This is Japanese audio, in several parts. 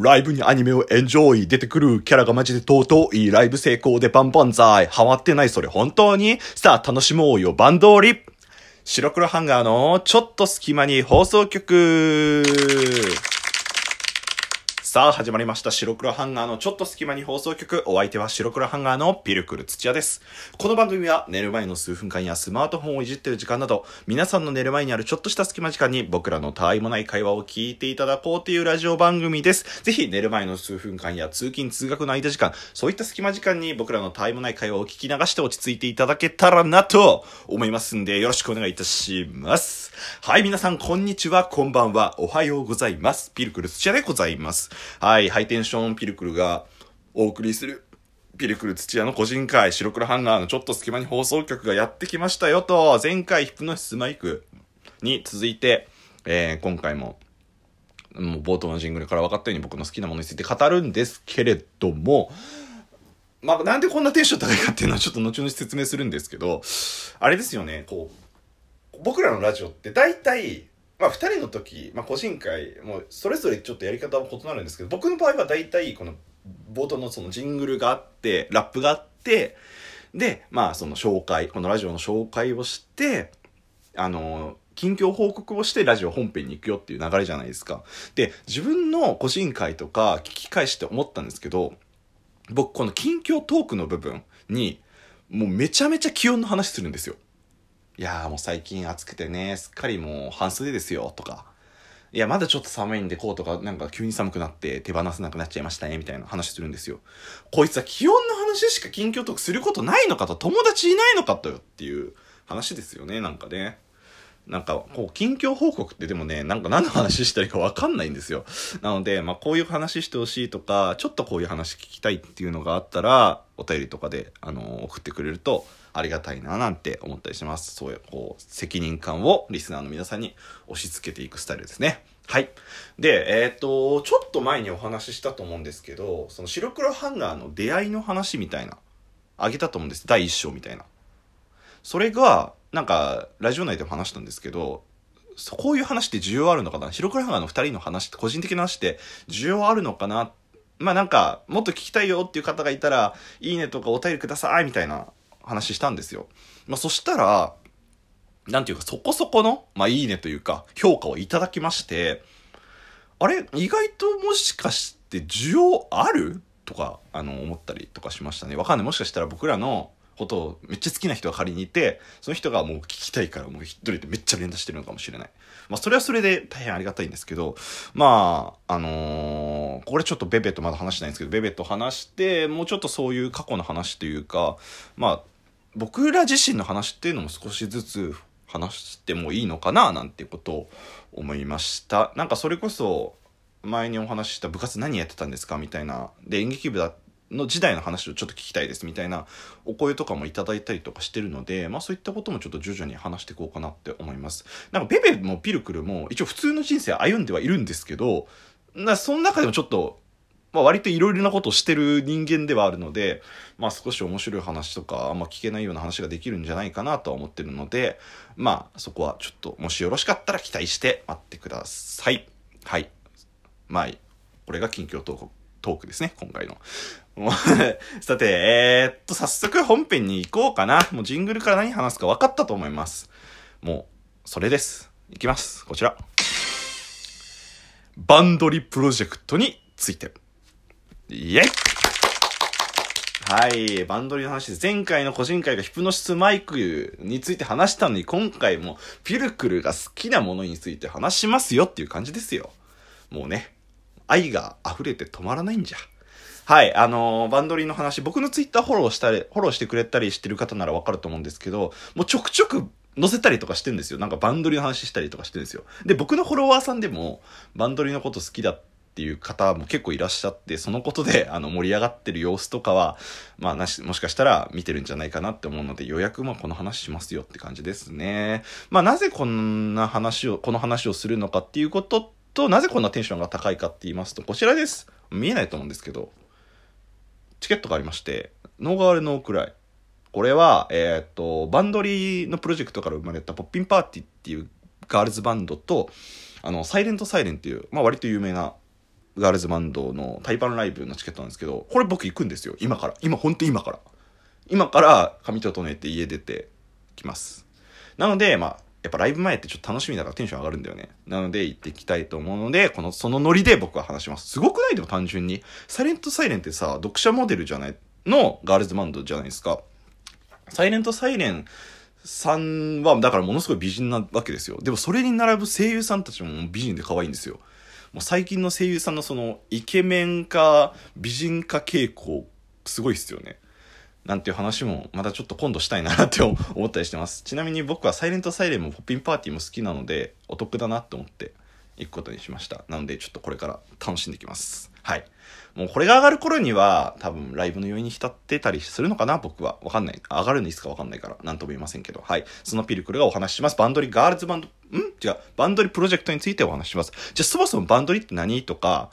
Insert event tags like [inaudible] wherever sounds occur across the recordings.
ライブにアニメをエンジョイ出てくるキャラがマジで尊いライブ成功でバンバンザイハマってない。それ本当に？さあ楽しもうよ。バンドリ白黒ハンガーのちょっと隙間に放送局。さあ始まりました。白黒ハンガーのちょっと隙間に放送局。お相手は白黒ハンガーのピルクル土屋です。この番組は寝る前の数分間やスマートフォンをいじってる時間など皆さんの寝る前にあるちょっとした隙間時間に僕らのたわいもない会話を聞いていただこうというラジオ番組です。ぜひ寝る前の数分間や通勤通学の間時間そういった隙間時間に僕らのたわいもない会話を聞き流して落ち着いていただけたらなと思いますんでよろしくお願いいたします。はい皆さんこんにちは。こんばんは。おはようございます。ピルクル土屋でございます。はい、ハイテンションピルクルがお送りするピルクル土屋の個人会白黒ハンガーのちょっと隙間に放送局がやってきましたよと、前回ヒプノシスマイクに続いて、えー、今回も、もう冒頭のジングルから分かったように僕の好きなものについて語るんですけれども、まあ、なんでこんなテンション高いかっていうのはちょっと後々説明するんですけど、あれですよね、こう、僕らのラジオって大体、まあ、2人の時、まあ、個人会もうそれぞれちょっとやり方は異なるんですけど僕の場合は大体この冒頭のそのジングルがあってラップがあってでまあその紹介このラジオの紹介をしてあの近況報告をしてラジオ本編に行くよっていう流れじゃないですか。で自分の個人会とか聞き返して思ったんですけど僕この近況トークの部分にもうめちゃめちゃ気温の話するんですよ。いやーもう最近暑くてね、すっかりもう半袖ですよ、とか。いや、まだちょっと寒いんでコートがなんか急に寒くなって手放せなくなっちゃいましたね、みたいな話するんですよ。こいつは気温の話しか近況トークすることないのかと、友達いないのかとよっていう話ですよね、なんかね。なんか、こう、近況報告ってでもね、なんか何の話したらいいかわかんないんですよ。なので、まあ、こういう話してほしいとか、ちょっとこういう話聞きたいっていうのがあったら、お便りとかで、あの送ってくれると、ありがたいななんて思ったりします。そういう、こう、責任感をリスナーの皆さんに押し付けていくスタイルですね。はい。で、えっ、ー、と、ちょっと前にお話ししたと思うんですけど、その白黒ハンガーの出会いの話みたいな、あげたと思うんです。第一章みたいな。それが、なんか、ラジオ内でも話したんですけど、こういう話って需要あるのかな？白黒ハンガーの二人の話って、個人的な話って需要あるのかな？まあなんか、もっと聞きたいよっていう方がいたら、いいねとかお便りくださいみたいな話したんですよ。まあそしたら、なんていうかそこそこの、まあいいねというか、評価をいただきまして、あれ意外ともしかして需要ある？とか、あの、思ったりとかしましたね。わかんない。もしかしたら僕らのことをめっちゃ好きな人が仮にいて、その人がもう聞きたいからもう一人でめっちゃ連打してるのかもしれない。まあそれはそれで大変ありがたいんですけど、まあ、あのー、これちょっとベベとまだ話してないんですけど、ベベと話して、もうちょっとそういう過去の話というか、まあ、僕ら自身の話っていうのも少しずつ話してもいいのかななんていうことを思いました。なんかそれこそ前にお話しした部活何やってたんですかみたいな。で、演劇部だの時代の話をちょっと聞きたいですみたいなお声とかもいただいたりとかしてるので、まあそういったこともちょっと徐々に話していこうかなって思います。なんかベベもピルクルも一応普通の人生歩んではいるんですけど、なその中でもちょっと、まあ割といろいろなことをしてる人間ではあるので、まあ少し面白い話とか、あんま聞けないような話ができるんじゃないかなとは思ってるので、まあそこはちょっともしよろしかったら期待して待ってください。はい。まあ、これが近況トークトークですね、今回の。[laughs] さて、えー、っと、早速本編に行こうかな。もうジングルから何話すか分かったと思います。もう、それです。いきます。こちら。バンドリプロジェクトについて。イェイはい。バンドリーの話です。前回の個人会がヒプノシスマイクについて話したのに、今回もピルクルが好きなものについて話しますよっていう感じですよ。もうね、愛が溢れて止まらないんじゃ。はい、あのー、バンドリーの話、僕のツイッターフォローしたり、フォローしてくれたりしてる方ならわかると思うんですけど、もうちょくちょく載せたりとかしてんですよ。なんかバンドリーの話したりとかしてんですよ。で、僕のフォロワーさんでも、バンドリーのこと好きだっていう方も結構いらっしゃって、そのことで、[laughs] あの、盛り上がってる様子とかは、まあ、なし、もしかしたら見てるんじゃないかなって思うので、予約もこの話しますよって感じですね。まあ、なぜこんな話を、この話をするのかっていうことと、なぜこんなテンションが高いかって言いますと、こちらです。見えないと思うんですけど、チケットがありまして、NO GIRL NO CRY。これは、えっ、と、バンドリーのプロジェクトから生まれたポッピンパーティーっていうガールズバンドと、あの、サイレントサイレンっていう、まあ割と有名なガールズバンドの対バンライブのチケットなんですけど、これ僕行くんですよ。今から。今、ほんと今から。今から髪整えて家出てきます。なので、まあ、やっぱライブ前ってちょっと楽しみだからテンション上がるんだよね。なので行っていきたいと思うので、この、そのノリで僕は話します。すごくない？でも単純に。サイレントサイレンってさ、読者モデルじゃない、のガールズバンドじゃないですか。サイレントサイレンさんは、だからものすごい美人なわけですよ。でもそれに並ぶ声優さんたちも美人で可愛いんですよ。もう最近の声優さんのそのイケメンか、美人化傾向、すごいっすよね。なんていう話もまたちょっと今度したいなって [laughs] 思ったりしてます。ちなみに僕はサイレントサイレンもポッピンパーティーも好きなのでお得だなって思って行くことにしました。なのでちょっとこれから楽しんできます。はい。もうこれが上がる頃には多分ライブの余韻に浸ってたりするのかな僕は。わかんない。上がるのいつかわかんないから何とも言いませんけど。はい。そのピルクルがお話しします。バンドリガールズバンド、ん？違う。バンドリプロジェクトについてお話しします。じゃあそもそもバンドリって何とか、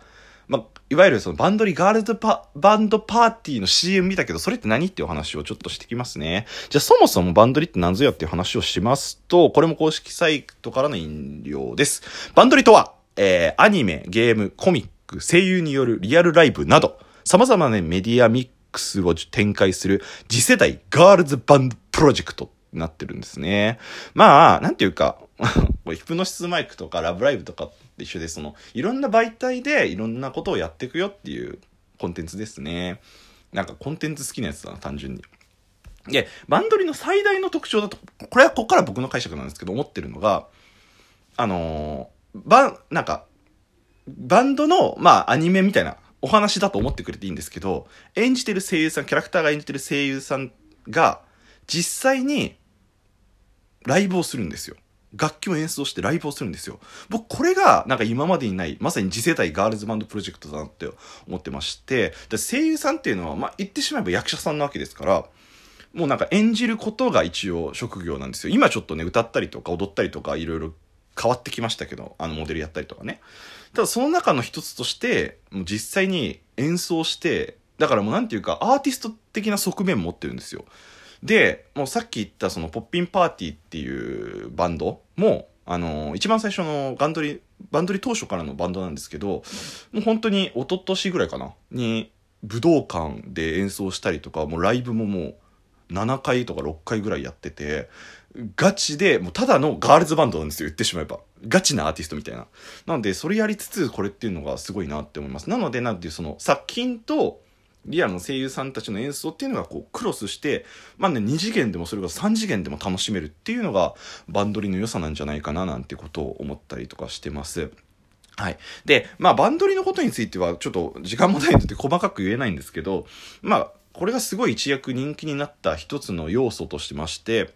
まあ、いわゆるそのバンドリガールズパバンドパーティーの CM 見たけど、それって何っていう話をちょっとしてきますね。じゃあそもそもバンドリって何ぞやっていう話をしますと、これも公式サイトからの引用です。バンドリとは、えー、アニメ、ゲーム、コミック、声優によるリアルライブなど、様々なメディアミックスを展開する次世代ガールズバンドプロジェクトになってるんですね。まあ、なんていうか、[laughs] ヒプノシスマイクとかラブライブとかって一緒で、その、いろんな媒体でいろんなことをやっていくよっていうコンテンツですね。なんかコンテンツ好きなやつだな、単純に。で、バンドリの最大の特徴だと、これはここから僕の解釈なんですけど、思ってるのが、あのー、バン、なんか、バンドの、まあ、アニメみたいなお話だと思ってくれていいんですけど、演じてる声優さん、キャラクターが演じてる声優さんが、実際に、ライブをするんですよ。楽器を演奏してライブをするんですよ。僕、これが、なんか今までにない、まさに次世代ガールズバンドプロジェクトだなって思ってまして、で声優さんっていうのは、まあ、言ってしまえば役者さんなわけですから、もうなんか演じることが一応職業なんですよ。今ちょっとね、歌ったりとか踊ったりとかいろいろ変わってきましたけど、あのモデルやったりとかね。ただその中の一つとして、もう実際に演奏して、だからもうなんていうか、アーティスト的な側面持ってるんですよ。で、もうさっき言ったそのポッピンパーティーっていうバンドも、あの一番最初のガンドリ、バンドリ当初からのバンドなんですけど、もう本当に一昨年ぐらいかな、に武道館で演奏したりとか、もうライブももう7回とか6回ぐらいやってて、ガチで、もうただのガールズバンドなんですよ、言ってしまえば。ガチなアーティストみたいな。なので、それやりつつ、これっていうのがすごいなって思います。なので、なんていう、その、作品と、リアルの声優さんたちの演奏っていうのがこうクロスして、まあね、2次元でもそれが3次元でも楽しめるっていうのがバンドリの良さなんじゃないかななんてことを思ったりとかしてます。はい。で、まあバンドリのことについてはちょっと時間もないので細かく言えないんですけど、まあこれがすごい一躍人気になった一つの要素としてまして、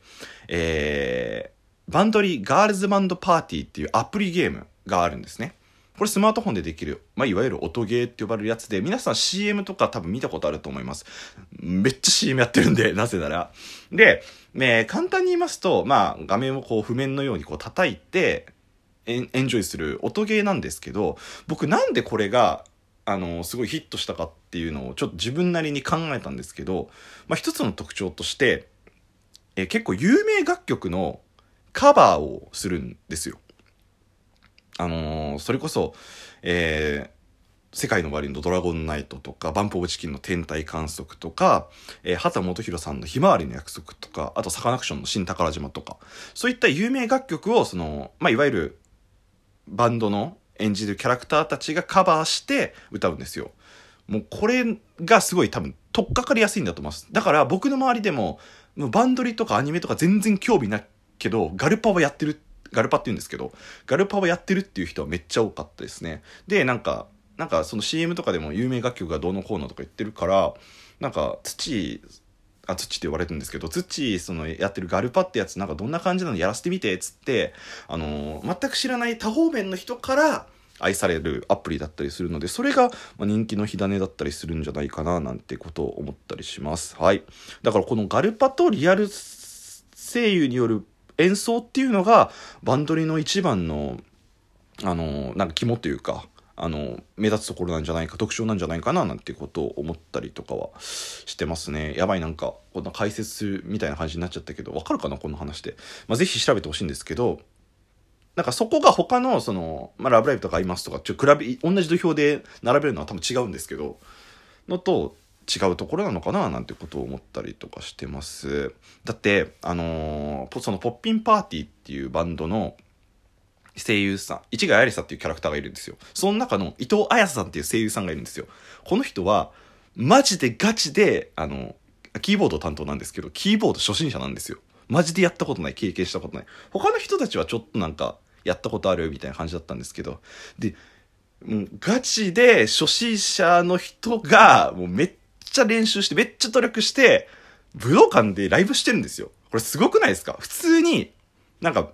えー、バンドリーガールズバンドパーティーっていうアプリゲームがあるんですね。これスマートフォンでできる、まあ、いわゆる音ゲーって呼ばれるやつで、皆さん CM とか多分見たことあると思います。めっちゃ CM やってるんで、[laughs] なぜなら。で、ね、簡単に言いますと、まあ、画面をこう譜面のようにこう叩いて、エンジョイする音ゲーなんですけど、僕なんでこれが、あの、すごいヒットしたかっていうのをちょっと自分なりに考えたんですけど、まあ、一つの特徴として、え結構有名楽曲のカバーをするんですよ。あのーそれこそ、えー世界の終わりのドラゴンナイトとか、バンプオブチキンの天体観測とか、えー畑基博さんのひまわりの約束とか、あとサカナクションの新宝島とか、そういった有名楽曲を、その、まあ、いわゆるバンドの演じるキャラクターたちがカバーして歌うんですよ。もうこれがすごい多分、取っかかりやすいんだと思います。だから僕の周りでも、バンドリとかアニメとか全然興味ないけど、ガルパはやってる、ガルパって言うんですけど、ガルパはやってるっていう人はめっちゃ多かったですね。で、なんか、なんかその CM とかでも有名楽曲がどうのこうのとか言ってるから、なんか土、あ、土って言われるんですけど、土、そのやってるガルパってやつなんかどんな感じなのやらせてみて、っつって、あのー全く知らない多方面の人から愛されるアプリだったりするので、それが人気の火種だったりするんじゃないかななんてことを思ったりします。はい。だからこのガルパとリアル声優による演奏っていうのがバンドリの一番のあのなんか肝というかあの目立つところなんじゃないか特徴なんじゃないかななんていうことを思ったりとかはしてますね。やばいなんかこんな解説みたいな感じになっちゃったけどわかるかなこの話で、まあ、ぜひ調べてほしいんですけどなんかそこが他の、その、まあ、ラブライブとかアイマスとか、ちょ、比べ、同じ土俵で並べるのは多分違うんですけど、のと違うところなのかななんてことを思ったりとかしてます。だって、あのー、そのポッピンパーティーっていうバンドの声優さん、市ヶ彩さんっていうキャラクターがいるんですよ。その中の伊藤彩さんっていう声優さんがいるんですよ。この人は、マジでガチで、あの、キーボード担当なんですけど、キーボード初心者なんですよ。マジでやったことない、経験したことない。他の人たちはちょっとなんか、やったことあるみたいな感じだったんですけど、で、もう、ガチで初心者の人が、もうめっちゃ練習して、めっちゃ努力して、武道館でライブしてるんですよ。これすごくないですか？普通に、なんか、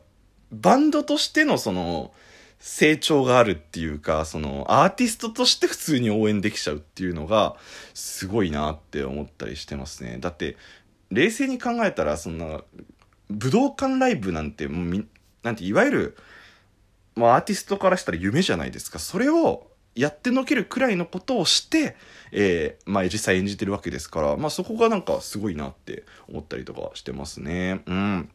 バンドとしてのその、成長があるっていうか、その、アーティストとして普通に応援できちゃうっていうのが、すごいなって思ったりしてますね。だって、冷静に考えたら、そんな、武道館ライブなんて、もうみ、なんて、いわゆる、まあ、アーティストからしたら夢じゃないですか。それをやってのけるくらいのことをして、えー、まあ、実際演じてるわけですから、まあ、そこがなんかすごいなって思ったりとかしてますね。うん。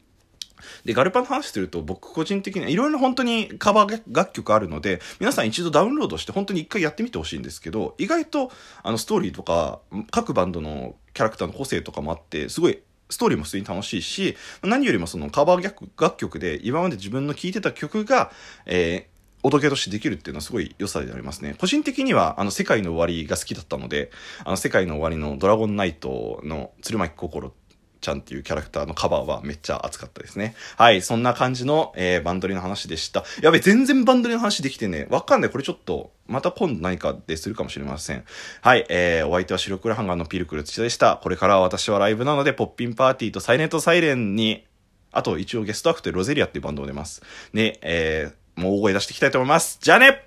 で、ガルパの話すると僕個人的にいろいろ本当にカバー楽曲あるので、皆さん一度ダウンロードして本当に一回やってみてほしいんですけど、意外とあのストーリーとか各バンドのキャラクターの個性とかもあって、すごいストーリーも普通に楽しいし、何よりもそのカバー楽曲で今まで自分の聴いてた曲が、えー、お届けとしてできるっていうのはすごい良さでありますね。個人的には、あの、世界の終わりが好きだったので、あの、世界の終わりのドラゴンナイトの鶴巻心ちゃんっていうキャラクターのカバーはめっちゃ熱かったですね。はい、そんな感じの、えー、バンドリの話でした。やべ、全然バンドリの話できてね、わかんない。これちょっと、また今度何かでするかもしれません。はい、えー、お相手は白黒ハンガーのピルクル土田でした。これからは私はライブなので、ポッピンパーティーとサイレントサイレンに、あと一応ゲストアクトでロゼリアっていうバンドを出ます。ね、えー、もう大声出していきたいと思います。じゃあね